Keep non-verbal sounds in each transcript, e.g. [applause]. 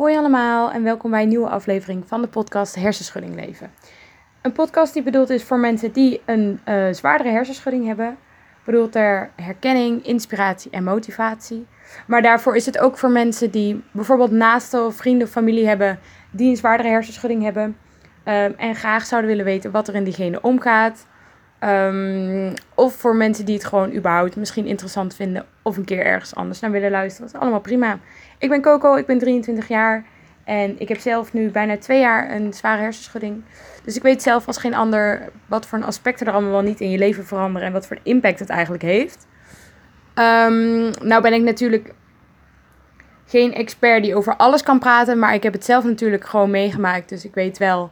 Hoi allemaal en welkom bij een nieuwe aflevering van de podcast Hersenschudding Leven. Een podcast die bedoeld is voor mensen die een uh, zwaardere hersenschudding hebben. Bedoeld ter herkenning, inspiratie en motivatie. Maar daarvoor is het ook voor mensen die bijvoorbeeld naasten of vrienden of familie hebben die een zwaardere hersenschudding hebben. Um, en graag zouden willen weten wat er in diegene omgaat. Um, of voor mensen die het gewoon überhaupt misschien interessant vinden of een keer ergens anders naar willen luisteren. Dat is allemaal prima. Ik ben Coco, ik ben 23 jaar en ik heb zelf nu bijna twee jaar een zware hersenschudding. Dus ik weet zelf als geen ander wat voor aspecten er allemaal wel niet in je leven veranderen en wat voor impact het eigenlijk heeft. Um, nou ben ik natuurlijk geen expert die over alles kan praten, maar ik heb het zelf natuurlijk gewoon meegemaakt. Dus ik weet wel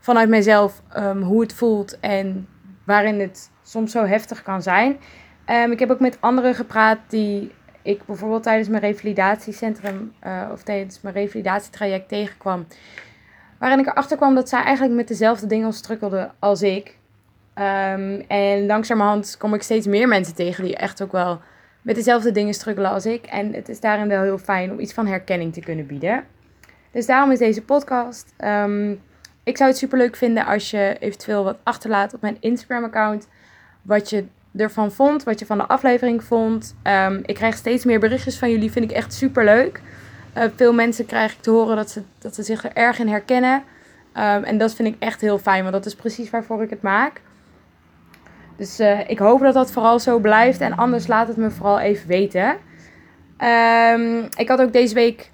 vanuit mezelf um, hoe het voelt en waarin het soms zo heftig kan zijn. Um, ik heb ook met anderen gepraat die ik bijvoorbeeld tijdens mijn revalidatiecentrum uh, of tijdens mijn revalidatietraject tegenkwam. Waarin ik erachter kwam dat zij eigenlijk met dezelfde dingen strukkelden als ik. Um, en langzamerhand kom ik steeds meer mensen tegen die echt ook wel met dezelfde dingen struggelen als ik. En het is daarin wel heel fijn om iets van herkenning te kunnen bieden. Dus daarom is deze podcast. Um, ik zou het super leuk vinden als je eventueel wat achterlaat op mijn Instagram-account. Wat je ervan vond, wat je van de aflevering vond. Um, ik krijg steeds meer berichtjes van jullie, vind ik echt super leuk. Uh, veel mensen krijg ik te horen dat ze, dat ze zich er erg in herkennen. Um, en dat vind ik echt heel fijn, want dat is precies waarvoor ik het maak. Dus uh, ik hoop dat dat vooral zo blijft. En anders laat het me vooral even weten. Um, ik had ook deze week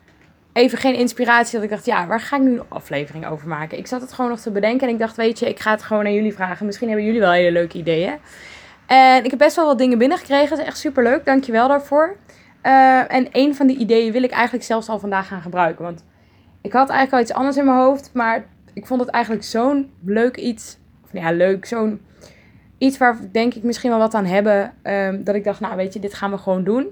even geen inspiratie. Dat ik dacht, ja, waar ga ik nu een aflevering over maken? Ik zat het gewoon nog te bedenken. En ik dacht, weet je, ik ga het gewoon aan jullie vragen. Misschien hebben jullie wel hele leuke ideeën. En ik heb best wel wat dingen binnengekregen. Dat is echt super leuk. Dankjewel daarvoor. Uh, en een van die ideeën wil ik eigenlijk zelfs al vandaag gaan gebruiken. Want ik had eigenlijk al iets anders in mijn hoofd. Maar ik vond het eigenlijk zo'n leuk iets. Of nou ja, leuk. Zo'n iets waar denk ik misschien wel wat aan hebben. Um, dat ik dacht, nou weet je, dit gaan we gewoon doen.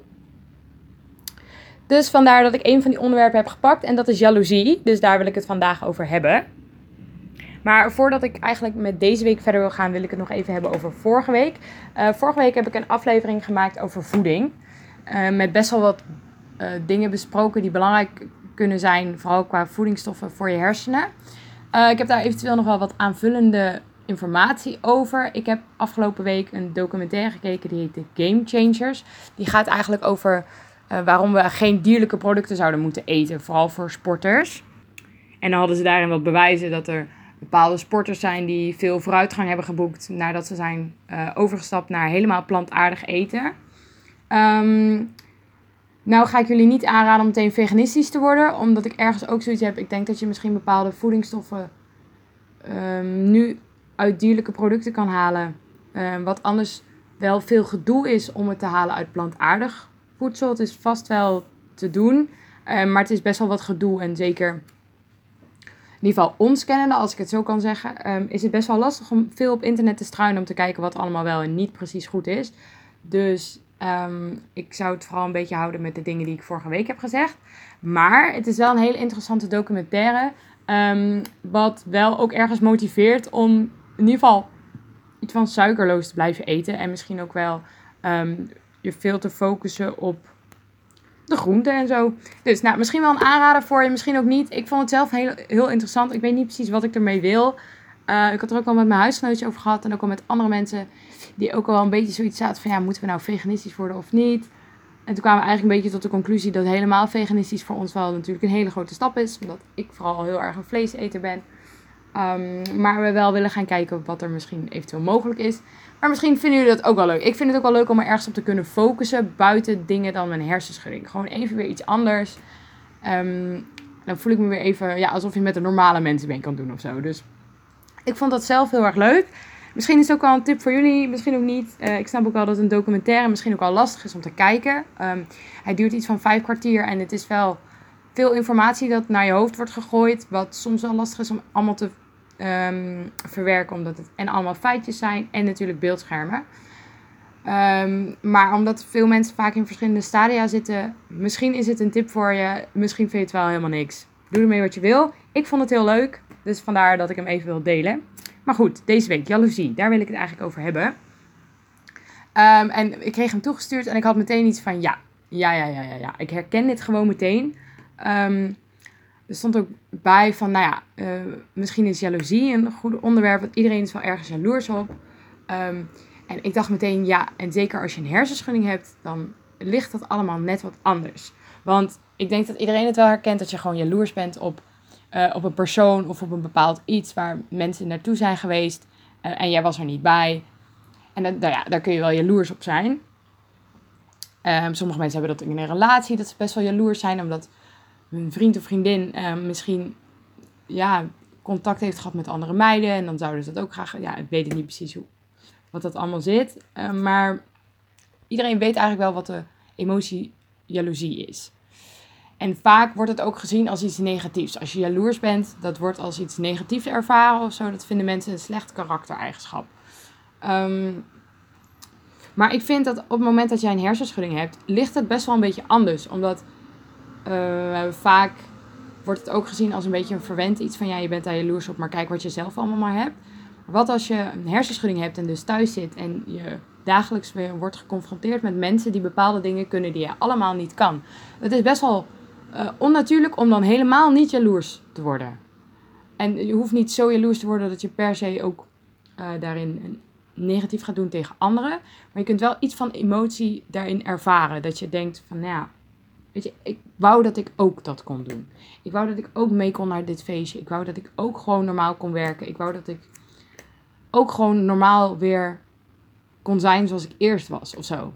Dus vandaar dat ik een van die onderwerpen heb gepakt. En dat is jaloezie. Dus daar wil ik het vandaag over hebben. Maar voordat ik eigenlijk met deze week verder wil gaan, wil ik het nog even hebben over vorige week. Uh, vorige week heb ik een aflevering gemaakt over voeding. Uh, met best wel wat uh, dingen besproken die belangrijk kunnen zijn, vooral qua voedingsstoffen voor je hersenen. ik heb daar eventueel nog wel wat aanvullende informatie over. Ik heb afgelopen week een documentaire gekeken die heet The Game Changers. Die gaat eigenlijk over waarom we geen dierlijke producten zouden moeten eten, vooral voor sporters. En dan hadden ze daarin wat bewijzen dat er bepaalde sporters zijn die veel vooruitgang hebben geboekt nadat ze zijn uh, overgestapt naar helemaal plantaardig eten. Um, nou ga ik jullie niet aanraden om meteen veganistisch te worden, omdat ik ergens ook zoiets heb. Ik denk dat je misschien bepaalde voedingsstoffen um, nu uit dierlijke producten kan halen. Um, wat anders wel veel gedoe is om het te halen uit plantaardig voedsel. Het is vast wel te doen, maar het is best wel wat gedoe en zeker in ieder geval ons kennende, als ik het zo kan zeggen, um, is het best wel lastig om veel op internet te struinen om te kijken wat allemaal wel en niet precies goed is. Dus um, ik zou het vooral een beetje houden met de dingen die ik vorige week heb gezegd. Maar het is wel een hele interessante documentaire. Um, wat wel ook ergens motiveert om in ieder geval iets van suikerloos te blijven eten. En misschien ook wel je veel te focussen op de groenten en zo. Dus nou, misschien wel een aanrader voor je, misschien ook niet. Ik vond het zelf heel, heel interessant. Ik weet niet precies wat ik ermee wil. Uh, ik had er ook al met mijn huisgenootje over gehad. En ook al met andere mensen die ook al een beetje zoiets zaten van... Ja, moeten we nou veganistisch worden of niet? En toen kwamen we eigenlijk een beetje tot de conclusie dat helemaal veganistisch voor ons wel natuurlijk een hele grote stap is. Omdat ik vooral heel erg een vleeseter ben. Um, maar we wel willen gaan kijken wat er misschien eventueel mogelijk is. Maar misschien vinden jullie dat ook wel leuk. Ik vind het ook wel leuk om er ergens op te kunnen focussen buiten dingen dan mijn hersenschudding. Gewoon even weer iets anders. Um, dan voel ik me weer even ja, alsof je met een normale mensen mee kan doen of zo. Dus ik vond dat zelf heel erg leuk. Misschien is het ook wel een tip voor jullie, misschien ook niet. Uh, ik snap ook wel dat een documentaire misschien ook wel lastig is om te kijken. Um, hij duurt iets van vijf kwartier en het is wel veel informatie dat naar je hoofd wordt gegooid. Wat soms wel lastig is om allemaal te um, verwerken. Omdat het en allemaal feitjes zijn en natuurlijk beeldschermen. Um, maar omdat veel mensen vaak in verschillende stadia zitten, misschien is het een tip voor je. Misschien vind je het wel helemaal niks. Doe ermee wat je wil. Ik vond het heel leuk, dus vandaar dat ik hem even wil delen. Maar goed, deze week, jaloezie, daar wil ik het eigenlijk over hebben. Um, en ik kreeg hem toegestuurd en ik had meteen iets van ja, ja, ja, ja, ja. Ik herken dit gewoon meteen. Er stond ook bij van, nou ja, eh, misschien is jaloezie een goed onderwerp, want iedereen is wel ergens jaloers op. Ehm, en ik dacht meteen, ja, en zeker als je een hersenschudding hebt, dan ligt dat allemaal net wat anders. Want ik denk dat iedereen het wel herkent dat je gewoon jaloers bent op, eh, op een persoon of op een bepaald iets waar mensen naartoe zijn geweest eh, en jij was er niet bij. En dat, nou ja, daar kun je wel jaloers op zijn. Um, sommige mensen hebben dat in een relatie, dat ze best wel jaloers zijn, omdat hun vriend of vriendin um, misschien ja, contact heeft gehad met andere meiden. En dan zouden ze dat ook graag. Ja, ik weet niet precies hoe, wat dat allemaal zit. Um, maar iedereen weet eigenlijk wel wat de emotie jaloezie is. En vaak wordt het ook gezien als iets negatiefs. Als je jaloers bent, dat wordt als iets negatiefs ervaren of zo. Dat vinden mensen een slecht karaktereigenschap. Um, maar ik vind dat op het moment dat jij een hersenschudding hebt, ligt het best wel een beetje anders. Omdat vaak wordt het ook gezien als een beetje een verwend iets van ja, je bent daar jaloers op, maar kijk wat je zelf allemaal maar hebt. Wat als je een hersenschudding hebt en dus thuis zit en je dagelijks weer wordt geconfronteerd met mensen die bepaalde dingen kunnen die je allemaal niet kan. Het is best wel uh, onnatuurlijk om dan helemaal niet jaloers te worden. En je hoeft niet zo jaloers te worden dat je per se ook uh, daarin negatief gaat doen tegen anderen. Maar je kunt wel iets van emotie daarin ervaren. Dat je denkt van, nou ja, weet je, ik wou dat ik ook dat kon doen. Ik wou dat ik ook mee kon naar dit feestje. Ik wou dat ik ook gewoon normaal kon werken. Ik wou dat ik ook gewoon normaal weer kon zijn zoals ik eerst was of zo.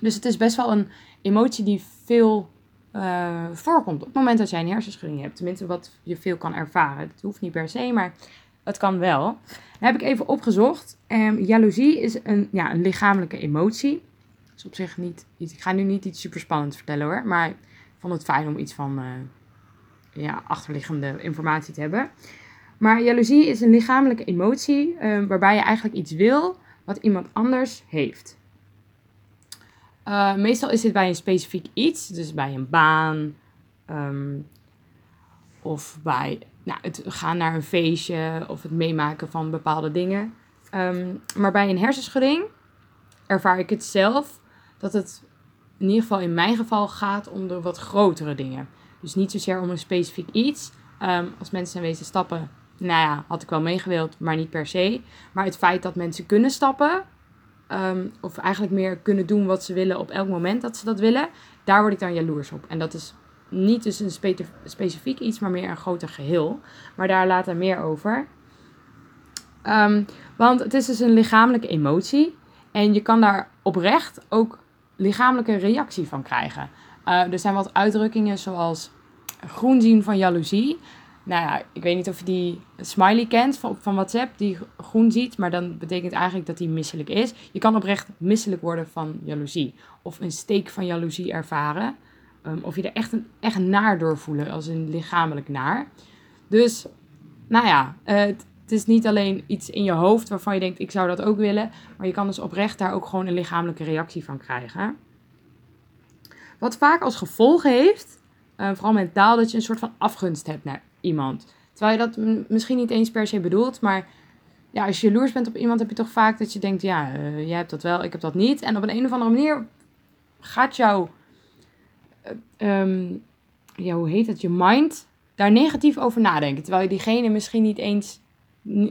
Dus het is best wel een emotie die veel uh, voorkomt op het moment dat jij een hersenschudding hebt. Tenminste, wat je veel kan ervaren. Het hoeft niet per se, maar het kan wel. Heb ik even opgezocht. Um, jaloezie is een, ja, een lichamelijke emotie. Dus op zich niet iets. Ik ga nu niet iets super spannends vertellen hoor. Maar ik vond het fijn om iets van uh, ja, achterliggende informatie te hebben. Maar jaloezie is een lichamelijke emotie um, waarbij je eigenlijk iets wil wat iemand anders heeft. Uh, meestal is dit bij een specifiek iets, dus bij een baan um, of bij nou, het gaan naar een feestje of het meemaken van bepaalde dingen. Um, maar bij een hersenschudding ervaar ik het zelf dat het in ieder geval in mijn geval gaat om de wat grotere dingen. Dus niet zozeer om een specifiek iets. Um, als mensen zijn stappen, nou ja, had ik wel meegewild, maar niet per se. Maar het feit dat mensen kunnen stappen, um, of eigenlijk meer kunnen doen wat ze willen op elk moment dat ze dat willen, daar word ik dan jaloers op. En dat is niet dus een specifiek iets, maar meer een groter geheel. Maar daar later meer over. Um, want het is dus een lichamelijke emotie. En je kan daar oprecht ook lichamelijke reactie van krijgen. Uh, er zijn wat uitdrukkingen zoals groen zien van jaloezie. Nou ja, ik weet niet of je die smiley kent van, van WhatsApp, die groen ziet. Maar dan betekent eigenlijk dat hij misselijk is. Je kan oprecht misselijk worden van jaloezie. Of een steek van jaloezie ervaren. Um, of je er echt, een, echt naar door voelen, als een lichamelijk naar. Dus, nou ja, het, het is niet alleen iets in je hoofd waarvan je denkt, ik zou dat ook willen. Maar je kan dus oprecht daar ook gewoon een lichamelijke reactie van krijgen. Wat vaak als gevolg heeft, uh, vooral mentaal, dat je een soort van afgunst hebt naar iemand. Terwijl je dat misschien niet eens per se bedoelt, maar ja, als je jaloers bent op iemand, heb je toch vaak dat je denkt, ja, uh, jij hebt dat wel, ik heb dat niet. En op een, of andere manier gaat jouw um, ja, hoe heet het, je mind daar negatief over nadenken. Terwijl je diegene misschien niet eens,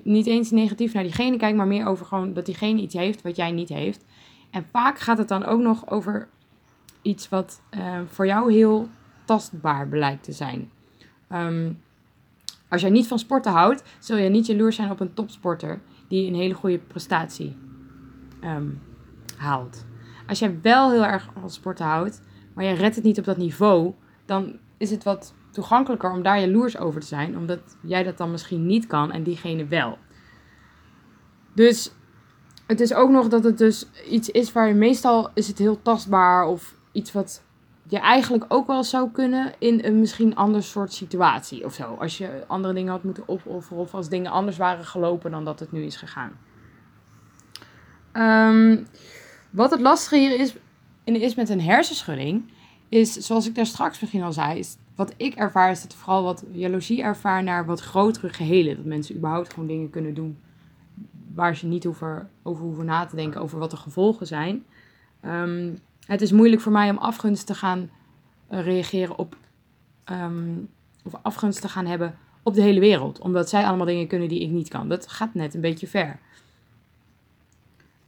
niet eens negatief naar diegene kijkt, maar meer over gewoon dat diegene iets heeft wat jij niet heeft. En vaak gaat het dan ook nog over iets wat uh, voor jou heel tastbaar blijkt te zijn. Um, als jij niet van sporten houdt, zul je niet jaloers zijn op een topsporter die een hele goede prestatie um, haalt. Als jij wel heel erg van sporten houdt, maar je redt het niet op dat niveau, dan is het wat toegankelijker om daar jaloers over te zijn, omdat jij dat dan misschien niet kan en diegene wel. Dus het is ook nog dat het dus iets is waar je meestal is het heel tastbaar of iets wat je eigenlijk ook wel zou kunnen in een misschien ander soort situatie of zo. Als je andere dingen had moeten opofferen of als dingen anders waren gelopen dan dat het nu is gegaan. Um, wat het lastige hier is, is met een hersenschudding, is zoals ik daar straks misschien al zei, is wat ik ervaar is dat vooral wat jaloezie ervaar naar wat grotere gehelen. Dat mensen überhaupt gewoon dingen kunnen doen waar ze niet over, over hoeven na te denken over wat de gevolgen zijn. Um, het is moeilijk voor mij om afgunst te gaan uh, reageren op um, of afgunst te gaan hebben op de hele wereld. Omdat zij allemaal dingen kunnen die ik niet kan. Dat gaat net een beetje ver.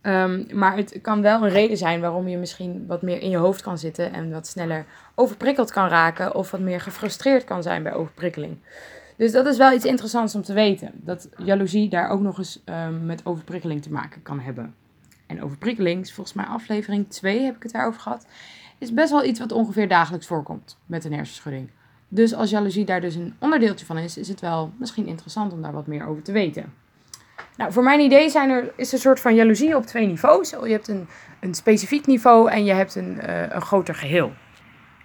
Ehm, maar het kan wel een reden zijn waarom je misschien wat meer in je hoofd kan zitten en wat sneller overprikkeld kan raken of wat meer gefrustreerd kan zijn bij overprikkeling. Dus dat is wel iets interessants om te weten. Dat jaloezie daar ook nog eens um, met overprikkeling te maken kan hebben. En overprikkeling, volgens mij aflevering 2 heb ik het daarover gehad, is best wel iets wat ongeveer dagelijks voorkomt met een hersenschudding. Dus als jaloezie daar dus een onderdeeltje van is, is het wel misschien interessant om daar wat meer over te weten. Nou, voor mijn idee zijn er, is een soort van jaloezie op twee niveaus. Je hebt een, een specifiek niveau en je hebt een, uh, een groter geheel.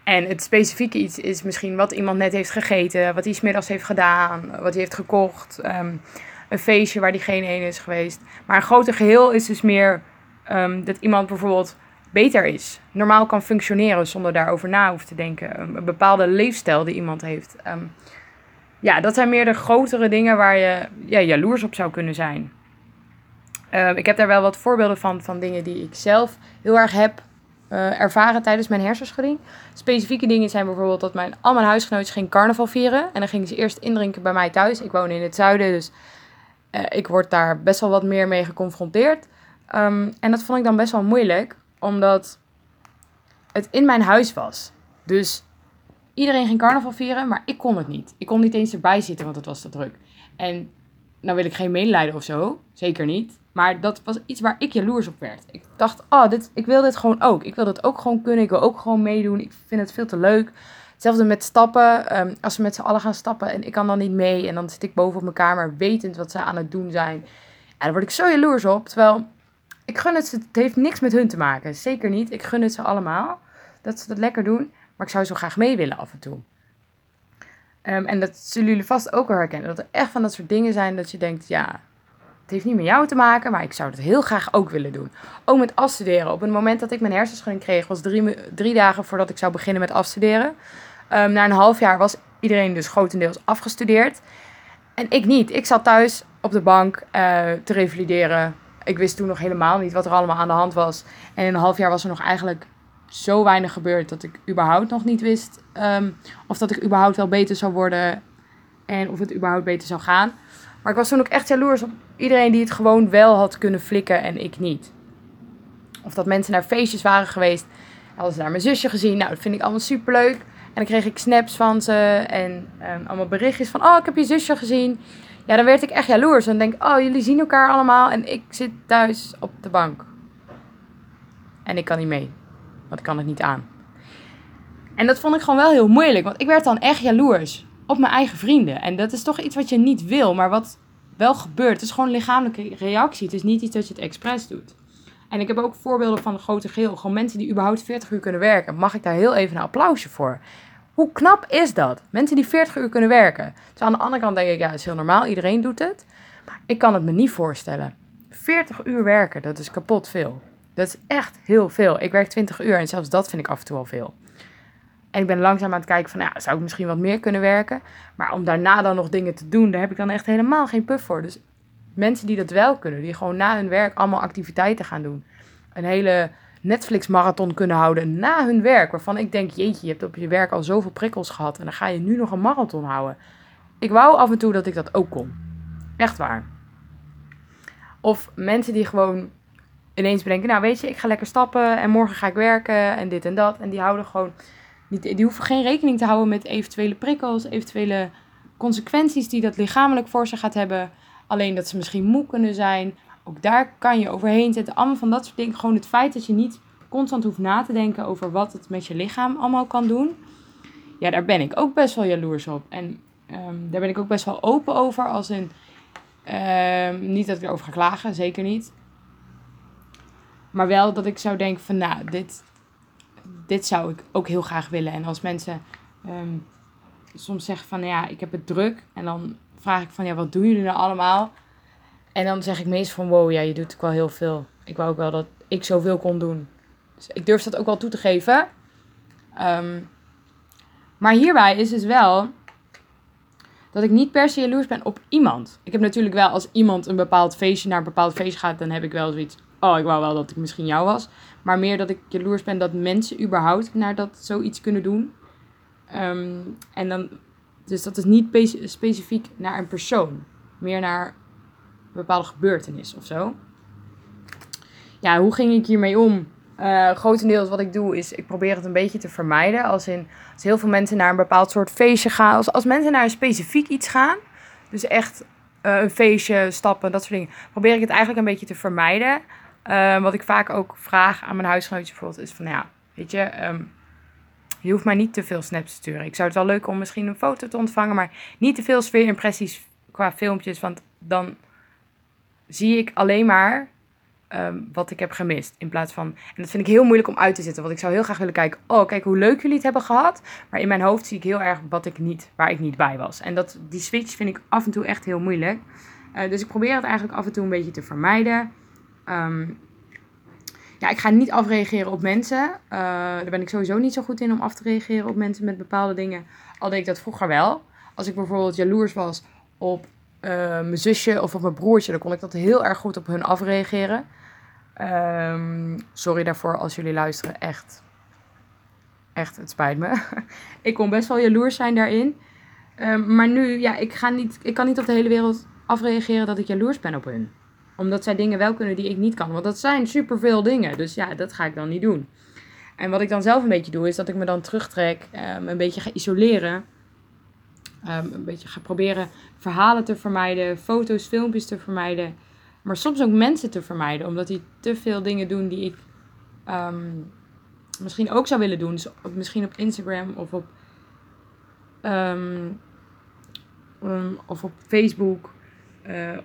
En het specifieke iets is misschien wat iemand net heeft gegeten, wat hij smiddags heeft gedaan, wat hij heeft gekocht, um, een feestje waar diegene heen is geweest. Maar een groter geheel is dus meer um, dat iemand bijvoorbeeld beter is, normaal kan functioneren zonder daarover na hoeven te denken. Een, bepaalde leefstijl die iemand heeft. Um, ja, dat zijn meer de grotere dingen waar je ja, jaloers op zou kunnen zijn. Uh, ik heb daar wel wat voorbeelden van, van dingen die ik zelf heel erg heb uh, ervaren tijdens mijn hersenschudding. Specifieke dingen zijn bijvoorbeeld dat mijn, al mijn huisgenootjes gingen carnaval vieren. En dan gingen ze eerst indrinken bij mij thuis. Ik woon in het zuiden, dus uh, ik word daar best wel wat meer mee geconfronteerd. Um, en dat vond ik dan best wel moeilijk, omdat het in mijn huis was. Dus Iedereen ging carnaval vieren, maar ik kon het niet. Ik kon niet eens erbij zitten, want het was te druk. En nou wil ik geen medelijden of zo, zeker niet. Maar dat was iets waar ik jaloers op werd. Ik dacht, oh, dit, ik wil dit gewoon ook. Ik wil dit ook gewoon kunnen. Ik wil ook gewoon meedoen. Ik vind het veel te leuk. Hetzelfde met stappen. Um, als we met z'n allen gaan stappen en ik kan dan niet mee. En dan zit ik boven op mijn kamer wetend wat ze aan het doen zijn. En daar word ik zo jaloers op. Terwijl, ik gun het ze. Het heeft niks met hun te maken. Zeker niet. Ik gun het ze allemaal. Dat ze dat lekker doen. Maar ik zou zo graag mee willen af en toe. Um, en dat zullen jullie vast ook wel herkennen. Dat er echt van dat soort dingen zijn dat je denkt, ja, het heeft niet met jou te maken, maar ik zou het heel graag ook willen doen. Ook met afstuderen. Op het moment dat ik mijn hersenschudding kreeg, was drie, drie dagen voordat ik zou beginnen met afstuderen. Um, na een half jaar was iedereen dus grotendeels afgestudeerd. En ik niet. Ik zat thuis op de bank uh, te revalideren. Ik wist toen nog helemaal niet wat er allemaal aan de hand was. En in een half jaar was er nog eigenlijk zo weinig gebeurd dat ik überhaupt nog niet wist um, of dat ik überhaupt wel beter zou worden en of het überhaupt beter zou gaan. Maar ik was toen ook echt jaloers op iedereen die het gewoon wel had kunnen flikken en ik niet. Of dat mensen naar feestjes waren geweest. Hadden ze daar mijn zusje gezien. Nou, dat vind ik allemaal superleuk. En dan kreeg ik snaps van ze en um, allemaal berichtjes van... Oh, ik heb je zusje gezien. Ja, dan werd ik echt jaloers. En denk oh, jullie zien elkaar allemaal en ik zit thuis op de bank. En ik kan niet mee. Want ik kan het niet aan. En dat vond ik gewoon wel heel moeilijk. Want ik werd dan echt jaloers op mijn eigen vrienden. En dat is toch iets wat je niet wil, maar wat wel gebeurt. Het is gewoon een lichamelijke reactie. Het is niet iets dat je het expres doet. En ik heb ook voorbeelden van grote geel. Gewoon mensen die überhaupt 40 uur kunnen werken. Mag ik daar heel even een applausje voor? Hoe knap is dat? Mensen die 40 uur kunnen werken. Dus aan de andere kant denk ik, ja, dat is heel normaal. Iedereen doet het. Maar ik kan het me niet voorstellen. 40 uur werken, dat is kapot veel. Dat is echt heel veel. Ik werk 20 uur en zelfs dat vind ik af en toe al veel. En ik ben langzaam aan het kijken van, ja, zou ik misschien wat meer kunnen werken? Maar om daarna dan nog dingen te doen, daar heb ik dan echt helemaal geen puff voor. Dus mensen die dat wel kunnen, die gewoon na hun werk allemaal activiteiten gaan doen. Een hele Netflix-marathon kunnen houden na hun werk. Waarvan ik denk, jeetje, je hebt op je werk al zoveel prikkels gehad. En dan ga je nu nog een marathon houden. Ik wou af en toe dat ik dat ook kon. Echt waar. Of mensen die gewoon ineens bedenken, nou weet je, ik ga lekker stappen en morgen ga ik werken en dit en dat. En die houden gewoon, niet, die hoeven geen rekening te houden met eventuele prikkels, eventuele consequenties die dat lichamelijk voor ze gaat hebben. Alleen dat ze misschien moe kunnen zijn. Ook daar kan je overheen zetten. Allemaal van dat soort dingen. Gewoon het feit dat je niet constant hoeft na te denken over wat het met je lichaam allemaal kan doen. Ja, daar ben ik ook best wel jaloers op. En um, daar ben ik ook best wel open over. Als in, um, niet dat ik erover ga klagen, zeker niet. Maar wel dat ik zou denken van, nou, dit, dit zou ik ook heel graag willen. En als mensen um, soms zeggen van, ja, ik heb het druk. En dan vraag ik van, ja, wat doen jullie nou allemaal? En dan zeg ik meestal van, wow, ja, je doet ook wel heel veel. Ik wou ook wel dat ik zoveel kon doen. Dus ik durf dat ook wel toe te geven. Um, maar hierbij is het wel dat ik niet per se jaloers ben op iemand. Ik heb natuurlijk wel, als iemand een bepaald feestje naar een bepaald feestje gaat, dan heb ik wel zoiets oh, ik wou wel dat ik misschien jou was. Maar meer dat ik jaloers ben dat mensen überhaupt naar dat zoiets kunnen doen. Um, en dan Dus dat is niet specifiek naar een persoon, meer naar een bepaalde gebeurtenis of zo. Ja, hoe ging ik hiermee om? Uh, grotendeels wat ik doe is, ik probeer het een beetje te vermijden. Als, in, als heel veel mensen naar een bepaald soort feestje gaan. Als, als mensen naar een specifiek iets gaan. Dus echt uh, een feestje, stappen, dat soort dingen. Probeer ik het eigenlijk een beetje te vermijden. Uh, wat ik vaak ook vraag aan mijn huisgenootje bijvoorbeeld is van, ja, weet je... Um, je hoeft mij niet te veel snaps te sturen. Ik zou het wel leuk om misschien een foto te ontvangen, maar niet te veel sfeerimpressies qua filmpjes. Want dan zie ik alleen maar Ehm, wat ik heb gemist. In plaats van. En dat vind ik heel moeilijk om uit te zetten. Want ik zou heel graag willen kijken. Oh, kijk hoe leuk jullie het hebben gehad. Maar in mijn hoofd zie ik heel erg wat ik niet, waar ik niet bij was. En dat, die switch vind ik af en toe echt heel moeilijk. Uh, dus ik probeer het eigenlijk af en toe een beetje te vermijden. Um, ja, ik ga niet afreageren op mensen. Uh, daar ben ik sowieso niet zo goed in om af te reageren op mensen met bepaalde dingen. Al deed ik dat vroeger wel. Als ik bijvoorbeeld jaloers was op uh, mijn zusje of op mijn broertje, dan kon ik dat heel erg goed op hun afreageren. Um, sorry daarvoor als jullie luisteren. Echt. Echt, het spijt me. [laughs] ik kon best wel jaloers zijn daarin. Um, maar nu, ja, ik, ga niet, ik kan niet op de hele wereld afreageren dat ik jaloers ben op hun. Omdat zij dingen wel kunnen die ik niet kan. Want dat zijn superveel dingen. Dus ja, dat ga ik dan niet doen. En wat ik dan zelf een beetje doe, is dat ik me dan terugtrek. Um, een beetje ga isoleren. een beetje ga proberen verhalen te vermijden. Foto's, filmpjes te vermijden. Maar soms ook mensen te vermijden, omdat die te veel dingen doen die ik ehm, misschien ook zou willen doen. Dus misschien op Instagram of op, ehm, of op Facebook uh,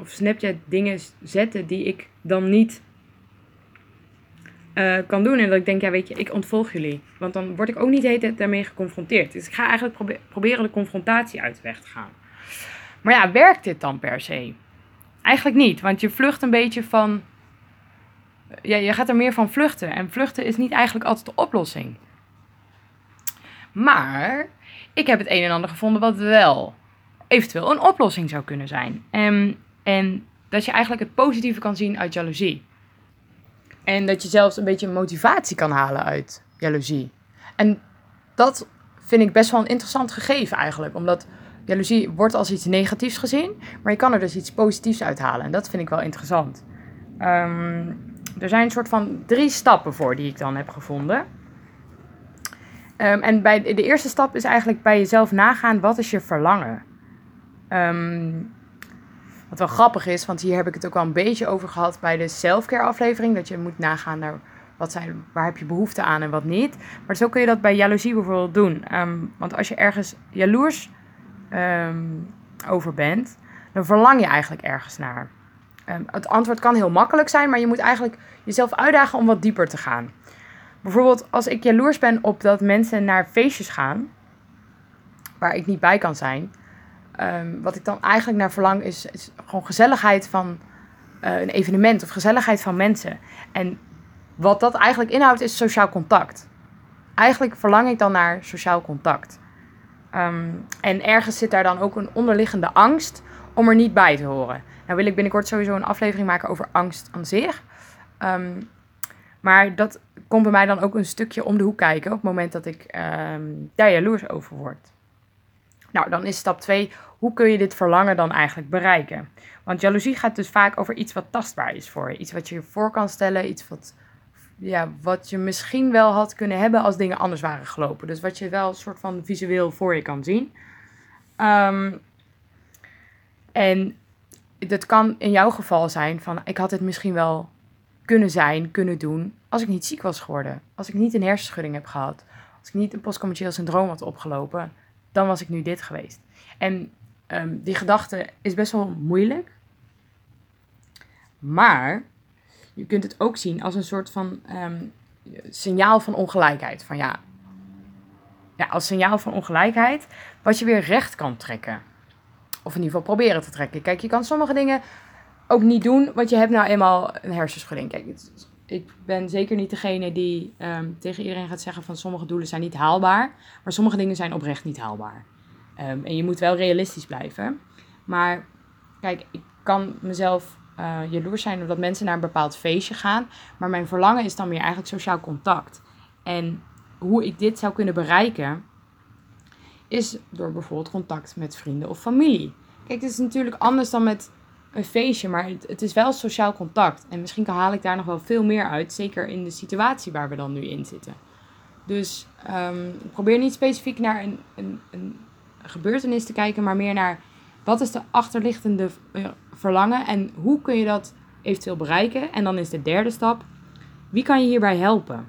of Snapchat dingen zetten die ik dan niet uh, kan doen. En dat ik denk, ja weet je, ik ontvolg jullie. Want dan word ik ook niet de daarmee geconfronteerd. Dus ik ga eigenlijk probe proberen de confrontatie uit de weg te gaan. Maar ja, werkt dit dan per se? Eigenlijk niet, want je vlucht een beetje van. Ja, je gaat er meer van vluchten. En vluchten is niet eigenlijk altijd de oplossing. Maar ik heb het een en ander gevonden wat wel eventueel een oplossing zou kunnen zijn. En, en dat je eigenlijk het positieve kan zien uit jaloezie. En dat je zelfs een beetje motivatie kan halen uit jaloezie. En dat vind ik best wel een interessant gegeven eigenlijk. Omdat Jaloezie wordt als iets negatiefs gezien, maar je kan er dus iets positiefs uithalen. En dat vind ik wel interessant. Um, er zijn een soort van drie stappen voor die ik dan heb gevonden. Um, en bij de eerste stap is eigenlijk bij jezelf nagaan, wat is je verlangen? Um, wat wel grappig is, want hier heb ik het ook al een beetje over gehad bij de selfcare aflevering. Dat je moet nagaan naar wat zijn, waar heb je behoefte aan en wat niet. Maar zo kun je dat bij jaloezie bijvoorbeeld doen. want als je ergens jaloers um, over bent, dan verlang je eigenlijk ergens naar. Um, het antwoord kan heel makkelijk zijn, maar je moet eigenlijk jezelf uitdagen om wat dieper te gaan. Bijvoorbeeld als ik jaloers ben op dat mensen naar feestjes gaan, waar ik niet bij kan zijn. Um, wat ik dan eigenlijk naar verlang is, is gewoon gezelligheid van uh, een evenement of gezelligheid van mensen. En wat dat eigenlijk inhoudt is sociaal contact. Eigenlijk verlang ik dan naar sociaal contact. Um, en ergens zit daar dan ook een onderliggende angst om er niet bij te horen. Nou wil ik binnenkort sowieso een aflevering maken over angst aan zich. Um, maar dat komt bij mij dan ook een stukje om de hoek kijken op het moment dat ik um, daar jaloers over word. Nou, dan is stap 2, hoe kun je dit verlangen dan eigenlijk bereiken? Want jaloezie gaat dus vaak over iets wat tastbaar is voor je. Iets wat je je voor kan stellen, iets wat ja, wat je misschien wel had kunnen hebben als dingen anders waren gelopen. Dus wat je wel een soort van visueel voor je kan zien. Um, en dat kan in jouw geval zijn van ik had het misschien wel kunnen zijn, kunnen doen als ik niet ziek was geworden. Als ik niet een hersenschudding heb gehad. Als ik niet een postcommercieel syndroom had opgelopen, dan was ik nu dit geweest. En um, die gedachte is best wel moeilijk. Maar je kunt het ook zien als een soort van um, signaal van ongelijkheid. Van ja, ja, als signaal van ongelijkheid, wat je weer recht kan trekken. Of in ieder geval proberen te trekken. Kijk, je kan sommige dingen ook niet doen, want je hebt nou eenmaal een hersenschudding. Kijk, ik ben zeker niet degene die um, tegen iedereen gaat zeggen van sommige doelen zijn niet haalbaar. Maar sommige dingen zijn oprecht niet haalbaar. Um, en je moet wel realistisch blijven. Maar kijk, ik kan mezelf uh, jaloers zijn omdat mensen naar een bepaald feestje gaan. Maar mijn verlangen is dan meer eigenlijk sociaal contact. En hoe ik dit zou kunnen bereiken, is door bijvoorbeeld contact met vrienden of familie. Kijk, het is natuurlijk anders dan met een feestje, maar het, het is wel sociaal contact. En misschien haal ik daar nog wel veel meer uit, zeker in de situatie waar we dan nu in zitten. Dus um, probeer niet specifiek naar een, een, een gebeurtenis te kijken, maar meer naar wat is de achterliggende eh, verlangen en hoe kun je dat eventueel bereiken. En dan is de derde stap, wie kan je hierbij helpen?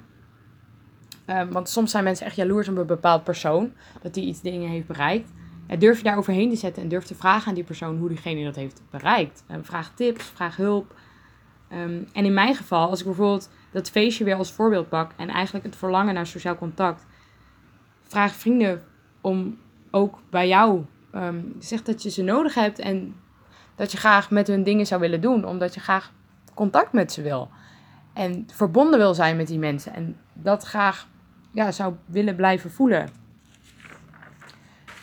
Um, want soms zijn mensen echt jaloers op een bepaald persoon, dat die iets dingen heeft bereikt. Durf je daar overheen te zetten en durf te vragen aan die persoon hoe diegene dat heeft bereikt. Um, vraag tips, vraag hulp. Um, en in mijn geval, als ik bijvoorbeeld dat feestje weer als voorbeeld pak en eigenlijk het verlangen naar sociaal contact, vraag vrienden om ook bij jou, um, zeg dat je ze nodig hebt en dat je graag met hun dingen zou willen doen, omdat je graag contact met ze wil. En verbonden wil zijn met die mensen en dat graag ja, zou willen blijven voelen.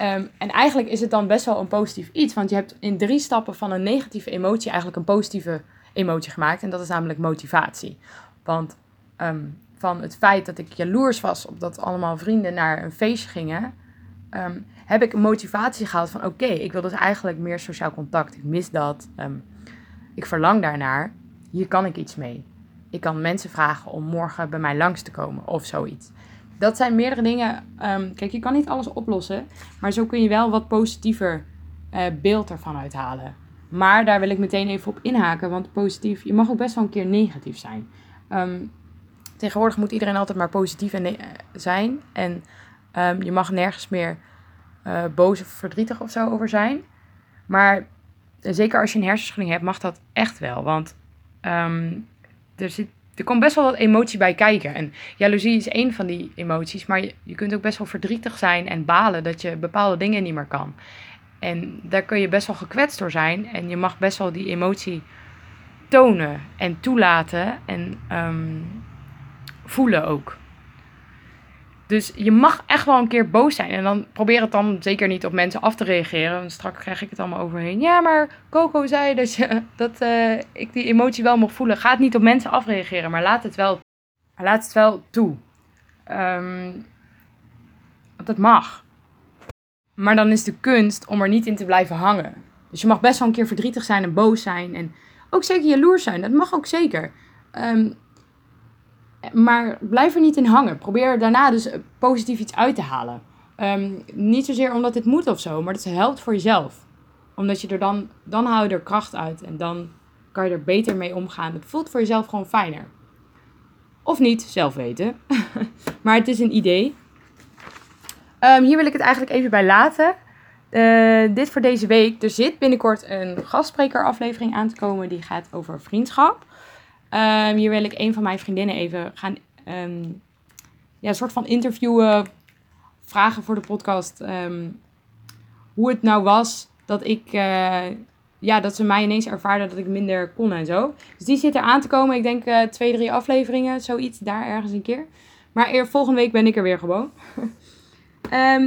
Um, en eigenlijk is het dan best wel een positief iets, want je hebt in drie stappen van een negatieve emotie eigenlijk een positieve emotie gemaakt. En dat is namelijk motivatie. Want um, van het feit dat ik jaloers was op dat allemaal vrienden naar een feestje gingen, um, heb ik motivatie gehaald van oké, ik wil dus eigenlijk meer sociaal contact. Ik mis dat. Ik verlang daarnaar. Hier kan ik iets mee. Ik kan mensen vragen om morgen bij mij langs te komen of zoiets. Dat zijn meerdere dingen. kijk, je kan niet alles oplossen, maar zo kun je wel wat positiever uh, beeld ervan uithalen. Maar daar wil ik meteen even op inhaken, want positief, je mag ook best wel een keer negatief zijn. Um, tegenwoordig moet iedereen altijd maar positief en zijn. En um, je mag nergens meer uh, boos of verdrietig of zo over zijn. Maar zeker als je een hersenschudding hebt, mag dat echt wel. Want er, zit, er komt best wel wat emotie bij kijken. En jaloezie is één van die emoties. Maar je, kunt ook best wel verdrietig zijn en balen dat je bepaalde dingen niet meer kan. En daar kun je best wel gekwetst door zijn. En je mag best wel die emotie tonen en toelaten en um, voelen ook. Dus je mag echt wel een keer boos zijn. En dan probeer het dan zeker niet op mensen af te reageren. Want straks krijg ik het allemaal overheen. Ja, maar Coco zei dat, je, dat uh, ik die emotie wel mag voelen. Ga het niet op mensen afreageren, maar laat het wel, laat het wel toe. Dat mag. Maar dan is de kunst om er niet in te blijven hangen. Dus je mag best wel een keer verdrietig zijn en boos zijn. En ook zeker jaloers zijn. Dat mag ook zeker. Um, maar blijf er niet in hangen. Probeer daarna dus positief iets uit te halen. Um, niet zozeer omdat dit moet of zo, maar het helpt voor jezelf. Omdat je er dan, dan haal je er kracht uit en dan kan je er beter mee omgaan. Het voelt voor jezelf gewoon fijner. Of niet, zelf weten. [laughs] maar het is een idee. Um, hier wil ik het eigenlijk even bij laten. Uh, dit voor deze week. Er zit binnenkort een gastsprekeraflevering aan te komen. Die gaat over vriendschap. Um, hier wil ik een van mijn vriendinnen even gaan. Um, ja, een soort van interviewen. Vragen voor de podcast. Um, hoe het nou was dat ik. Uh, ja, dat ze mij ineens ervaarden dat ik minder kon en zo. Dus die zit er aan te komen. Ik denk uh, twee, drie afleveringen. Zoiets daar ergens een keer. Maar eer, volgende week ben ik er weer gewoon. [laughs]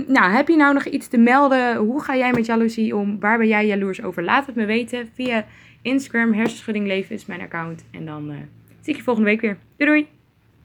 Nou, heb je nou nog iets te melden? Hoe ga jij met jaloezie om? Waar ben jij jaloers over? Laat het me weten via Instagram. Hersenschudding leven is mijn account. En dan uh, zie ik je volgende week weer. Doei doei!